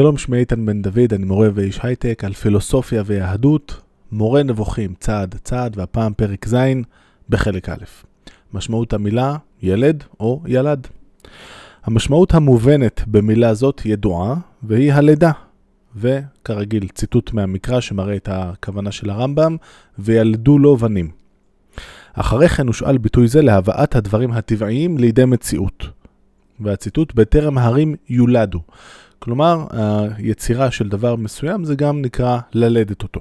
שלום, שמי איתן בן דוד, אני מורה ואיש הייטק על פילוסופיה ויהדות, מורה נבוכים, צעד צעד, והפעם פרק ז' בחלק א'. משמעות המילה ילד או ילד. המשמעות המובנת במילה זאת ידועה, והיא הלידה. וכרגיל, ציטוט מהמקרא שמראה את הכוונה של הרמב"ם, וילדו לו בנים. אחרי כן הושאל ביטוי זה להבאת הדברים הטבעיים לידי מציאות. והציטוט בטרם הרים יולדו. כלומר, היצירה של דבר מסוים זה גם נקרא ללדת אותו.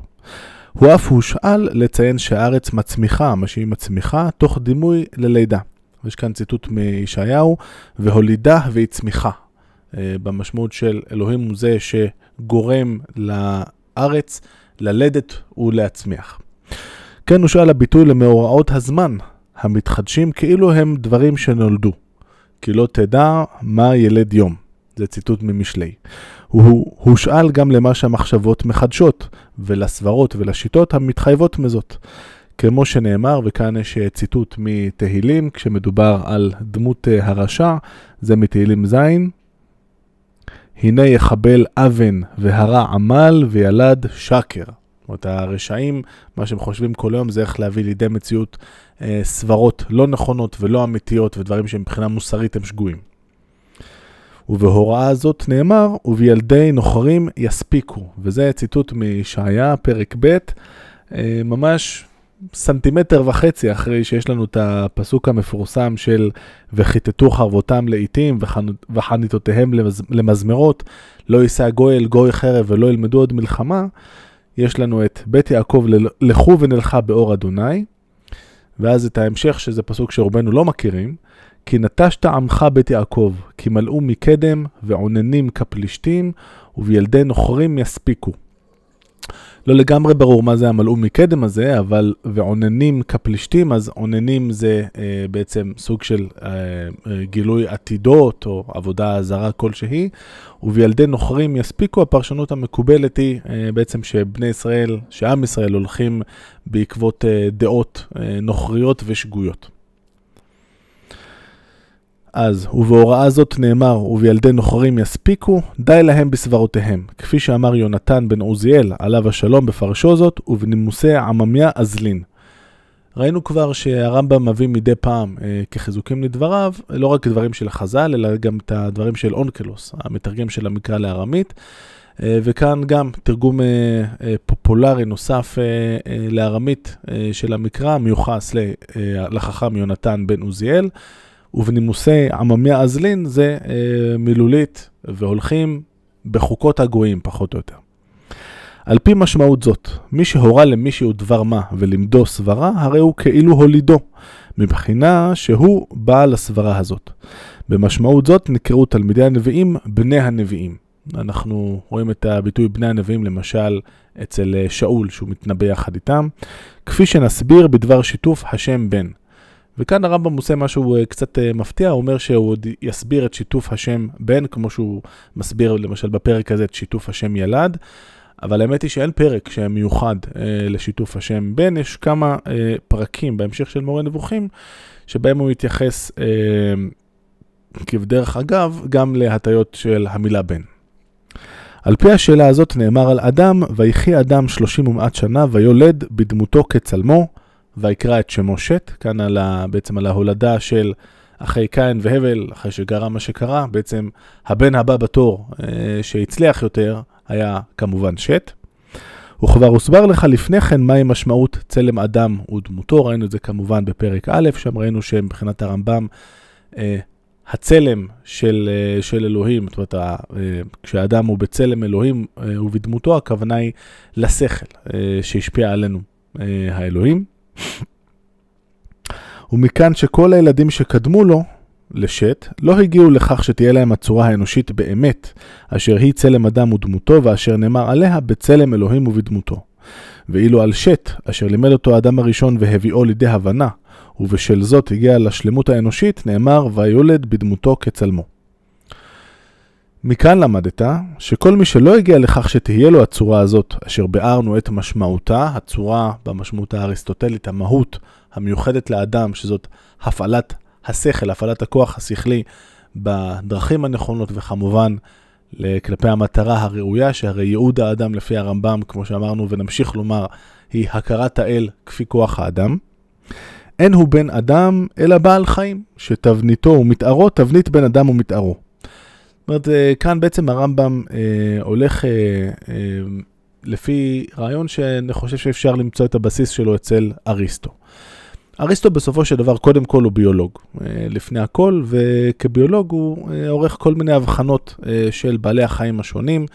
הוא אף הושאל לציין שהארץ מצמיחה, מה שהיא מצמיחה, תוך דימוי ללידה. יש כאן ציטוט מישעיהו, והולידה והיא צמיחה. אה, במשמעות של אלוהים הוא זה שגורם לארץ ללדת ולהצמיח. כן הושאל הביטוי למאורעות הזמן, המתחדשים כאילו הם דברים שנולדו. כי לא תדע מה ילד יום. זה ציטוט ממשלי. הוא הושאל גם למה שהמחשבות מחדשות, ולסברות ולשיטות המתחייבות מזאת. כמו שנאמר, וכאן יש ציטוט מתהילים, כשמדובר על דמות הרשע, זה מתהילים ז', הנה יחבל אבן והרע עמל וילד שקר. זאת אומרת, הרשעים, מה שהם חושבים כל היום זה איך להביא לידי מציאות אה, סברות לא נכונות ולא אמיתיות ודברים שמבחינה מוסרית הם שגויים. ובהוראה הזאת נאמר, ובילדי נוחרים יספיקו. וזה ציטוט מישעיה, פרק ב', אה, ממש סנטימטר וחצי אחרי שיש לנו את הפסוק המפורסם של וכיתתו חרבותם לעיתים וחניתותיהם למזמרות, לא יישא גוי אל גוי חרב ולא ילמדו עוד מלחמה, יש לנו את בית יעקב לכו ונלכה באור אדוני, ואז את ההמשך שזה פסוק שרובנו לא מכירים, כי נטשת עמך בית יעקב, כי מלאו מקדם ועוננים כפלישתים, ובילדי נוכרים יספיקו. לא לגמרי ברור מה זה המלאו מקדם הזה, אבל ועוננים כפלישתים, אז עוננים זה אה, בעצם סוג של אה, אה, גילוי עתידות או עבודה זרה כלשהי, ובילדי נוכרים יספיקו, הפרשנות המקובלת היא אה, בעצם שבני ישראל, שעם ישראל הולכים בעקבות אה, דעות אה, נוכריות ושגויות. אז, ובהוראה זאת נאמר, ובילדי נוכרים יספיקו, די להם בסברותיהם, כפי שאמר יונתן בן עוזיאל, עליו השלום בפרשו זאת, ובנימוסי עממיה אזלין. ראינו כבר שהרמב"ם מביא מדי פעם אה, כחיזוקים לדבריו, לא רק דברים של חז"ל, אלא גם את הדברים של אונקלוס, המתרגם של המקרא לארמית. אה, וכאן גם תרגום אה, אה, פופולרי נוסף אה, אה, לארמית אה, של המקרא, מיוחס לחכם יונתן בן עוזיאל. ובנימוסי עממיה אזלין זה אה, מילולית והולכים בחוקות הגויים, פחות או יותר. על פי משמעות זאת, מי שהורה למישהו דבר מה ולמדו סברה, הרי הוא כאילו הולידו, מבחינה שהוא בעל הסברה הזאת. במשמעות זאת נקראו תלמידי הנביאים בני הנביאים. אנחנו רואים את הביטוי בני הנביאים למשל אצל אה, שאול, שהוא מתנבא יחד איתם, כפי שנסביר בדבר שיתוף השם בן. וכאן הרמב"ם עושה משהו אה, קצת אה, מפתיע, הוא אומר שהוא עוד יסביר את שיתוף השם בן, כמו שהוא מסביר למשל בפרק הזה את שיתוף השם ילד, אבל האמת היא שאין פרק שמיוחד אה, לשיתוף השם בן, יש כמה אה, פרקים בהמשך של מורה נבוכים, שבהם הוא מתייחס אה, כבדרך אגב גם להטיות של המילה בן. על פי השאלה הזאת נאמר על אדם, ויחי אדם שלושים ומעט שנה, ויולד בדמותו כצלמו, ויקרא את שמו שת, כאן על ה, בעצם על ההולדה של אחי קין והבל, אחרי שקרה מה שקרה, בעצם הבן הבא בתור אה, שהצליח יותר היה כמובן שת. וכבר הוסבר לך לפני כן מהי משמעות צלם אדם ודמותו, ראינו את זה כמובן בפרק א', שם ראינו שמבחינת הרמב"ם, אה, הצלם של, אה, של אלוהים, זאת אומרת, אה, כשהאדם הוא בצלם אלוהים אה, ובדמותו, הכוונה היא לשכל אה, שהשפיע עלינו אה, האלוהים. ומכאן שכל הילדים שקדמו לו, לשת, לא הגיעו לכך שתהיה להם הצורה האנושית באמת, אשר היא צלם אדם ודמותו, ואשר נאמר עליה בצלם אלוהים ובדמותו. ואילו על שת, אשר לימד אותו האדם הראשון והביאו לידי הבנה, ובשל זאת הגיע לשלמות האנושית, נאמר, ויולד בדמותו כצלמו. מכאן למדת שכל מי שלא הגיע לכך שתהיה לו הצורה הזאת, אשר ביארנו את משמעותה, הצורה במשמעות האריסטוטלית, המהות המיוחדת לאדם, שזאת הפעלת השכל, הפעלת הכוח השכלי בדרכים הנכונות, וכמובן כלפי המטרה הראויה, שהרי ייעוד האדם לפי הרמב"ם, כמו שאמרנו ונמשיך לומר, היא הכרת האל כפי כוח האדם. אין הוא בן אדם, אלא בעל חיים, שתבניתו ומתארו, תבנית בן אדם ומתארו. אומרת, אה, כאן בעצם הרמב"ם אה, הולך אה, אה, לפי רעיון שאני חושב שאפשר למצוא את הבסיס שלו אצל אריסטו. אריסטו בסופו של דבר קודם כל הוא ביולוג, אה, לפני הכל, וכביולוג הוא אה, עורך כל מיני הבחנות של בעלי החיים השונים.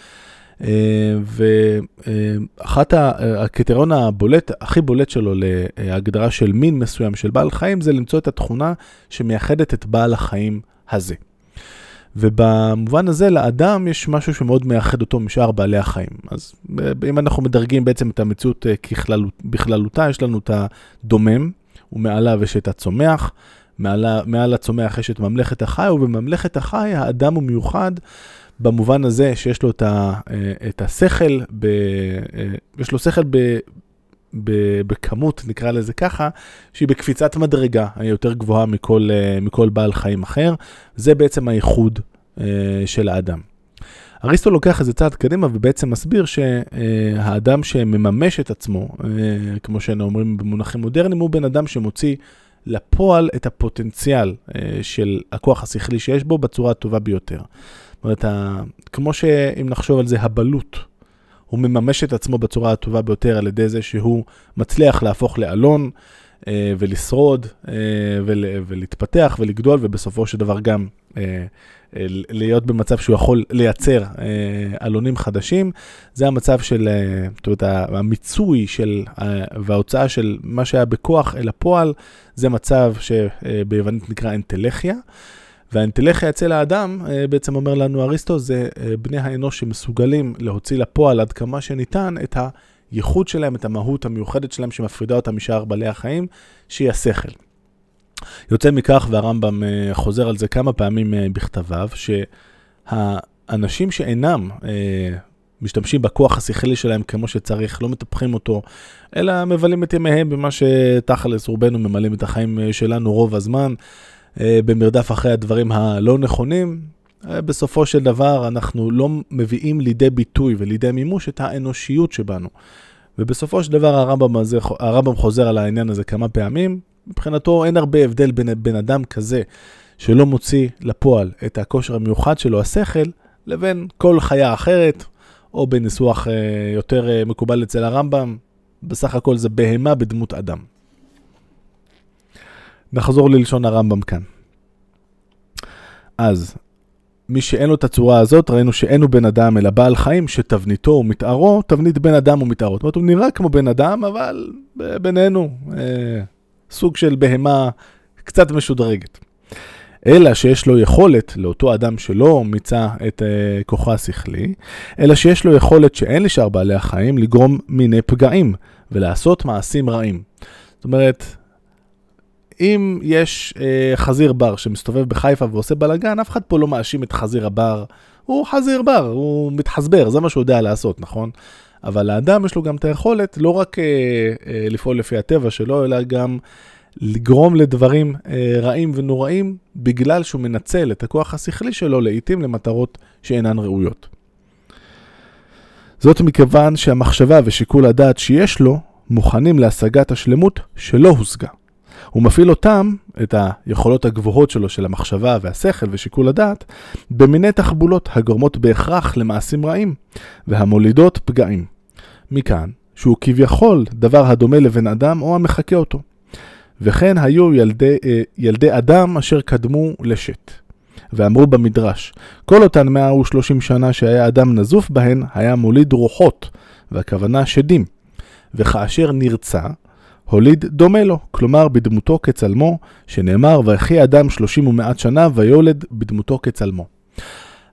ואחת הקריטריון הבולט, הכי בולט שלו להגדרה של מין מסוים של בעל חיים, זה למצוא את התכונה שמייחדת את בעל החיים הזה. ובמובן הזה לאדם יש משהו שמאוד מייחד אותו משאר בעלי החיים. אז אם אנחנו מדרגים בעצם את המציאות בכללותה, יש לנו את הדומם, ומעליו יש את הצומח, מעל, מעל הצומח יש את ממלכת החי, ובממלכת החי האדם הוא מיוחד במובן הזה שיש לו את, ה, אה, את השכל, ב, אה, יש לו שכל ב, בכמות, נקרא לזה ככה, שהיא בקפיצת מדרגה היותר גבוהה מכל, אה, מכל בעל חיים אחר. זה בעצם הייחוד של האדם. אריסטו לוקח את זה צעד קדימה ובעצם מסביר שהאדם שמממש את עצמו, כמו שאנו אומרים במונחים מודרניים, הוא בן אדם שמוציא לפועל את הפוטנציאל של הכוח השכלי שיש בו בצורה הטובה ביותר. זאת אומרת, כמו שאם נחשוב על זה, הבלוט, הוא מממש את עצמו בצורה הטובה ביותר על ידי זה שהוא מצליח להפוך לאלון אה, ולשרוד אה, ול, ולהתפתח ולגדול, ובסופו של דבר גם אה, אה, להיות במצב שהוא יכול לייצר אה, אלונים חדשים. זה המצב של, אה, זאת אומרת, המיצוי של, אה, וההוצאה של מה שהיה בכוח אל הפועל, זה מצב שביוונית נקרא אינטלכיה. והאינטלכיה אצל האדם, אה, בעצם אומר לנו אריסטו, זה אה, בני האנוש שמסוגלים להוציא לפועל עד כמה שניתן את הייחוד שלהם, את המהות המיוחדת שלהם שמפרידה אותם משאר בעלי החיים, שהיא השכל. יוצא מכך, והרמב"ם אה, חוזר על זה כמה פעמים בכתביו, שהאנשים שאינם משתמשים בכוח השכלי שלהם כמו שצריך, לא מטפחים אותו, אלא מבלים את ימיהם במה שתכלס רובנו ממלאים את החיים שלנו רוב הזמן. אה, במרדף אחרי הדברים הלא נכונים, אה, בסופו של דבר אנחנו לא מביאים לידי ביטוי ולידי מימוש את האנושיות שבנו. ובסופו של דבר הרמב"ם, הזה, הרמב"ם חוזר על העניין הזה כמה פעמים. מבחינתו אין הרבה הבדל בין בן אדם כזה שלא מוציא לפועל את הכושר המיוחד שלו, השכל, לבין כל חיה אחרת, או בניסוח אה, יותר מקובל אצל הרמב"ם, בסך הכל זה בהמה בדמות אדם. נחזור ללשון הרמב"ם כאן. אז, מי שאין לו את הצורה הזאת, ראינו שאין הוא בן אדם, אלא בעל חיים, שתבניתו ומתארו, תבנית בן אדם ומתארו. זאת אומרת, הוא נראה כמו בן אדם, אבל בינינו, אה, סוג של בהמה קצת משודרגת. אלא שיש לו יכולת, לאותו אדם שלא מיצה את uh, כוחו השכלי, אלא שיש לו יכולת שאין לשאר בעלי החיים לגרום מיני פגעים ולעשות מעשים רעים. זאת אומרת, אם יש אה, חזיר בר שמסתובב בחיפה ועושה בלאגן, אף אחד פה לא מאשים את חזיר הבר. הוא חזיר בר, הוא מתחזבר, זה מה שהוא יודע לעשות, נכון? אבל לאדם יש לו גם את היכולת לא רק אה, אה, לפעול לפי הטבע שלו, אלא גם לגרום לדברים אה, רעים ונוראים, בגלל שהוא מנצל את הכוח השכלי שלו לעיתים למטרות שאינן ראויות. זאת מכיוון שהמחשבה ושיקול הדעת שיש לו מוכנים להשגת השלמות שלא הושגה. הוא מפעיל אותם, את היכולות הגבוהות שלו של המחשבה והשכל ושיקול הדעת, במיני תחבולות הגורמות בהכרח למעשים רעים, והמולידות פגעים. מכאן שהוא כביכול דבר הדומה לבן אדם או המחקה אותו. וכן היו ילדי, אה, ילדי אדם אשר קדמו לשת. ואמרו במדרש, כל אותן 130 שנה שהיה אדם נזוף בהן, היה מוליד רוחות, והכוונה שדים. וכאשר נרצה, הוליד דומה לו, כלומר בדמותו כצלמו, שנאמר, ויחי אדם שלושים ומעט שנה, ויולד בדמותו כצלמו.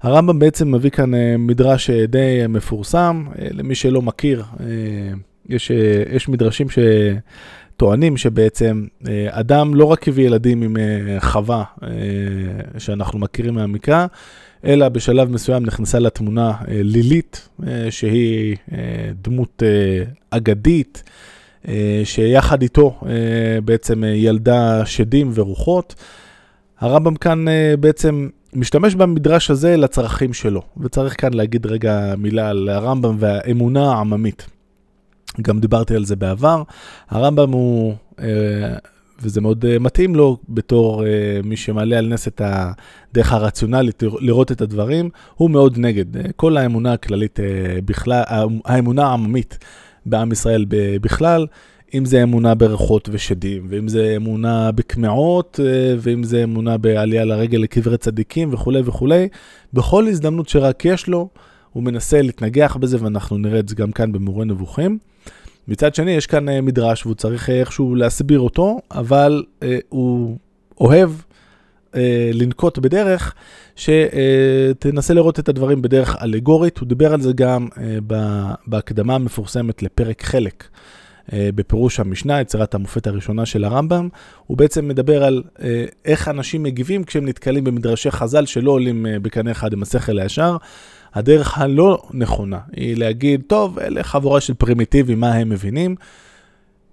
הרמב"ם בעצם מביא כאן אה, מדרש אה, די מפורסם, אה, למי שלא מכיר, יש, יש מדרשים שטוענים שבעצם אדם לא רק הביא ילדים עם חווה שאנחנו מכירים מהמקרא, אלא בשלב מסוים נכנסה לתמונה לילית, שהיא דמות אגדית. אה, שיחד איתו אה, בעצם אה, ילדה שדים ורוחות. הרמב"ם כאן בעצם משתמש במדרש הזה לצרכים שלו, וצריך כאן להגיד רגע מילה על הרמב"ם והאמונה העממית. גם דיברתי על זה בעבר. הרמב"ם הוא, וזה מאוד מתאים לו בתור מי שמעלה על נס את הדרך הרציונלית לראות את הדברים, הוא מאוד נגד. כל האמונה הכללית בכלל, האמונה העממית בעם ישראל בכלל, אם זה אמונה בריחות ושדים, ואם זה אמונה בקמעות, אה, ואם זה אמונה בעלייה לרגל לקברי צדיקים וכולי וכולי, בכל הזדמנות שרק יש לו, הוא מנסה להתנגח בזה, ואנחנו נראה את זה גם כאן במורה נבוכים. מצד שני, יש כאן אה, מדרש, והוא צריך איכשהו להסביר אותו, אבל אה, הוא אוהב אה, לנקוט בדרך שתנסה לראות את הדברים בדרך אלגורית. הוא דיבר על זה גם אה, בהקדמה המפורסמת לפרק חלק. אה, בפירוש המשנה, יצירת המופת הראשונה של הרמב"ם, הוא בעצם מדבר על אה, איך אנשים מגיבים כשהם נתקלים במדרשי חז"ל שלא עולים אה, בקנה אחד עם השכל הישר. הדרך הלא נכונה היא להגיד, טוב, אלה חבורה של פרימיטיבים, מה הם מבינים?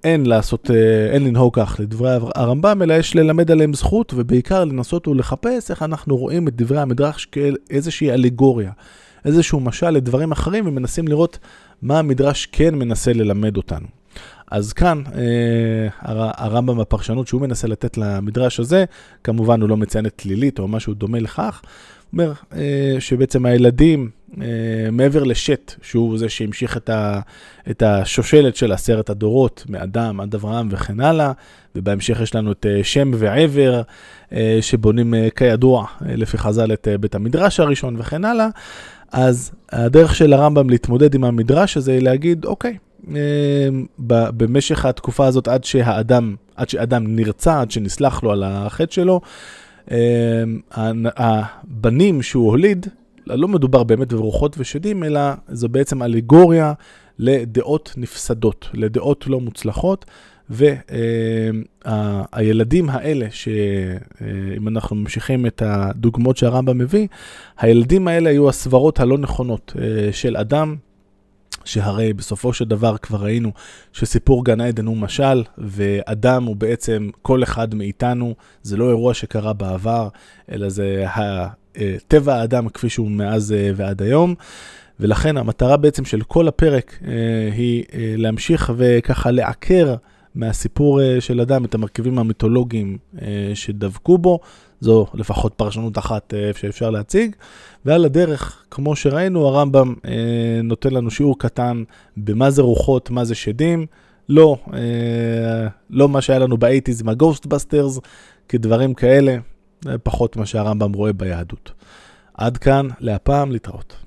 אין לעשות, אין לנהוג כך לדברי הרמב"ם, אלא יש ללמד עליהם זכות, ובעיקר לנסות ולחפש איך אנחנו רואים את דברי המדרש כאיזושהי אלגוריה, איזשהו משל לדברים אחרים, ומנסים לראות מה המדרש כן מנסה ללמד אותנו. אז כאן אה, הרמב"ם בפרשנות שהוא מנסה לתת למדרש הזה, כמובן הוא לא מציין את לילית או משהו דומה לכך, אומר אה, שבעצם הילדים, אה, מעבר לשט, שהוא זה שהמשיך את, ה, את השושלת של עשרת הדורות, מאדם עד אברהם וכן הלאה, ובהמשך יש לנו את אה, שם ועבר, אה, שבונים אה, כידוע, אה, לפי חז"ל, את אה, בית המדרש הראשון וכן הלאה. אז הדרך של הרמב"ם להתמודד עם המדרש הזה היא להגיד, אוקיי, במשך התקופה הזאת עד שהאדם, עד שאדם נרצע, עד שנסלח לו על החטא שלו, הבנים שהוא הוליד, לא מדובר באמת ברוחות ושדים, אלא זו בעצם אלגוריה לדעות נפסדות, לדעות לא מוצלחות. והילדים האלה, שאם אנחנו ממשיכים את הדוגמאות שהרמב"ם מביא, הילדים האלה היו הסברות הלא נכונות אה, של אדם שהרי בסופו של דבר כבר ראינו שסיפור גן עדן הוא משל, ואדם הוא בעצם כל אחד מאיתנו, זה לא אירוע שקרה בעבר, אלא זה טבע האדם כפי שהוא מאז אה, ועד היום. ולכן המטרה בעצם של כל הפרק אה, היא אה, להמשיך וככה לעקר מהסיפור של אדם את המרכיבים המיתולוגיים שדבקו בו, זו לפחות פרשנות אחת שאפשר להציג. ועל הדרך, כמו שראינו, הרמב"ם נותן לנו שיעור קטן במה זה רוחות, מה זה שדים. לא, לא מה שהיה לנו ב eighties עם ה Ghostbusters, כדברים כאלה, פחות מה שהרמב"ם רואה ביהדות. עד כאן, להפעם, להתראות.